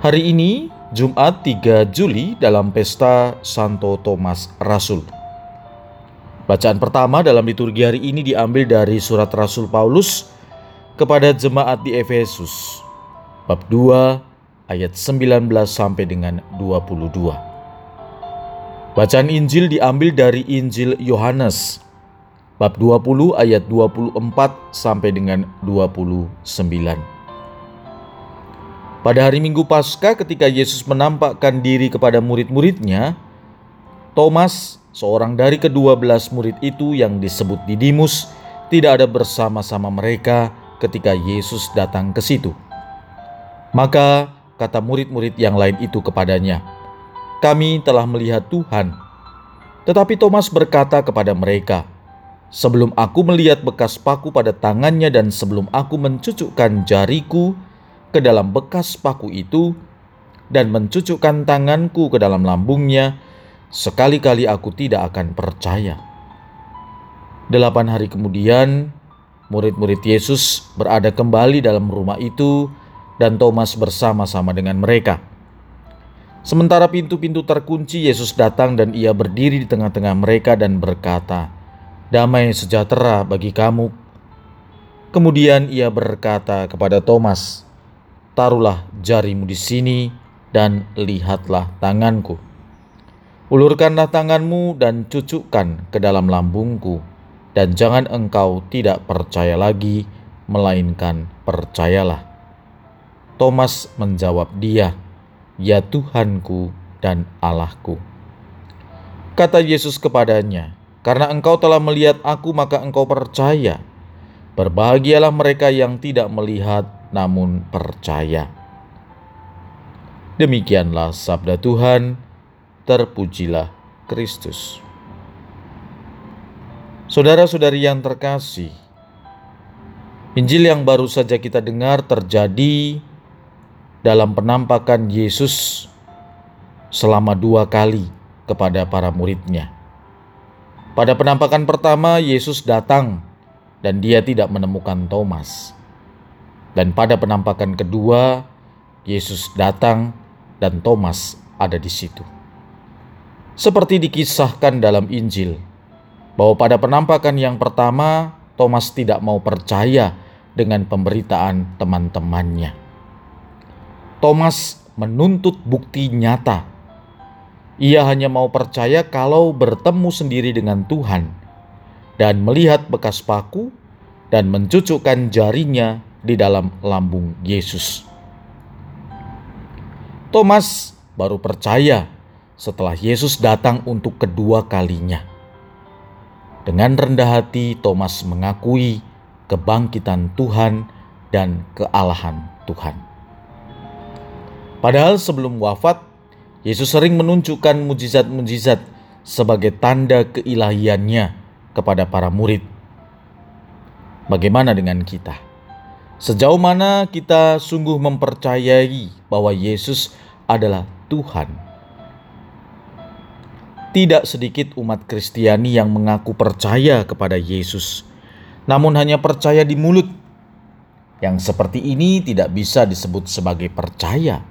Hari ini Jumat 3 Juli dalam pesta Santo Thomas Rasul. Bacaan pertama dalam liturgi hari ini diambil dari surat Rasul Paulus kepada jemaat di Efesus bab 2 ayat 19 sampai dengan 22. Bacaan Injil diambil dari Injil Yohanes bab 20 ayat 24 sampai dengan 29. Pada hari Minggu Paskah ketika Yesus menampakkan diri kepada murid-muridnya, Thomas, seorang dari kedua belas murid itu yang disebut Didimus, tidak ada bersama-sama mereka ketika Yesus datang ke situ. Maka kata murid-murid yang lain itu kepadanya, "Kami telah melihat Tuhan." Tetapi Thomas berkata kepada mereka, "Sebelum aku melihat bekas paku pada tangannya dan sebelum aku mencucukkan jariku ke dalam bekas paku itu dan mencucukkan tanganku ke dalam lambungnya, sekali-kali aku tidak akan percaya. Delapan hari kemudian, murid-murid Yesus berada kembali dalam rumah itu dan Thomas bersama-sama dengan mereka. Sementara pintu-pintu terkunci, Yesus datang dan ia berdiri di tengah-tengah mereka dan berkata, "Damai sejahtera bagi kamu." Kemudian ia berkata kepada Thomas, taruhlah jarimu di sini dan lihatlah tanganku. Ulurkanlah tanganmu dan cucukkan ke dalam lambungku, dan jangan engkau tidak percaya lagi, melainkan percayalah. Thomas menjawab dia, "Ya Tuhanku dan Allahku." Kata Yesus kepadanya, "Karena engkau telah melihat Aku, maka engkau percaya. Berbahagialah mereka yang tidak melihat namun percaya. Demikianlah sabda Tuhan, terpujilah Kristus. Saudara-saudari yang terkasih, Injil yang baru saja kita dengar terjadi dalam penampakan Yesus selama dua kali kepada para muridnya. Pada penampakan pertama, Yesus datang dan dia tidak menemukan Thomas. Dan pada penampakan kedua, Yesus datang dan Thomas ada di situ. Seperti dikisahkan dalam Injil, bahwa pada penampakan yang pertama, Thomas tidak mau percaya dengan pemberitaan teman-temannya. Thomas menuntut bukti nyata. Ia hanya mau percaya kalau bertemu sendiri dengan Tuhan dan melihat bekas paku dan mencucukkan jarinya di dalam lambung Yesus. Thomas baru percaya setelah Yesus datang untuk kedua kalinya. Dengan rendah hati, Thomas mengakui kebangkitan Tuhan dan kealahan Tuhan. Padahal sebelum wafat, Yesus sering menunjukkan mujizat-mujizat sebagai tanda keilahiannya kepada para murid. Bagaimana dengan kita? Sejauh mana kita sungguh mempercayai bahwa Yesus adalah Tuhan? Tidak sedikit umat Kristiani yang mengaku percaya kepada Yesus, namun hanya percaya di mulut. Yang seperti ini tidak bisa disebut sebagai percaya.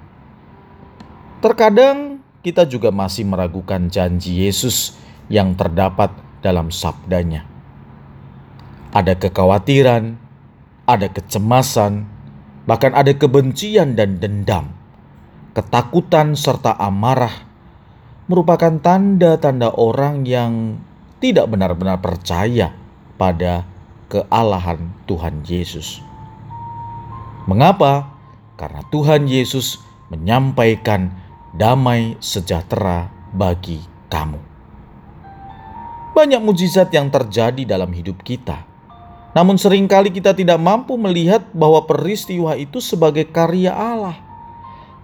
Terkadang kita juga masih meragukan janji Yesus yang terdapat dalam sabdanya. Ada kekhawatiran, ada kecemasan, bahkan ada kebencian dan dendam, ketakutan serta amarah merupakan tanda-tanda orang yang tidak benar-benar percaya pada kealahan Tuhan Yesus. Mengapa? Karena Tuhan Yesus menyampaikan damai sejahtera bagi kamu. Banyak mujizat yang terjadi dalam hidup kita namun sering kali kita tidak mampu melihat bahwa peristiwa itu sebagai karya Allah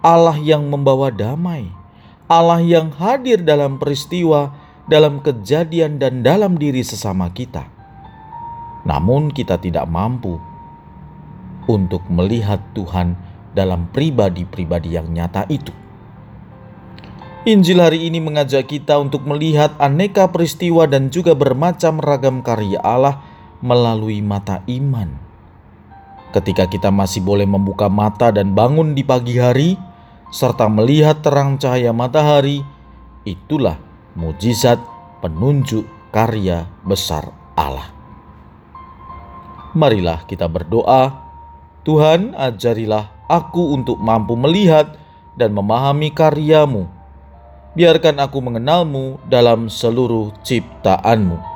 Allah yang membawa damai, Allah yang hadir dalam peristiwa, dalam kejadian, dan dalam diri sesama kita. Namun, kita tidak mampu untuk melihat Tuhan dalam pribadi-pribadi yang nyata itu. Injil hari ini mengajak kita untuk melihat aneka peristiwa dan juga bermacam ragam karya Allah melalui mata iman. Ketika kita masih boleh membuka mata dan bangun di pagi hari, serta melihat terang cahaya matahari, itulah mujizat penunjuk karya besar Allah. Marilah kita berdoa, Tuhan ajarilah aku untuk mampu melihat dan memahami karyamu. Biarkan aku mengenalmu dalam seluruh ciptaanmu.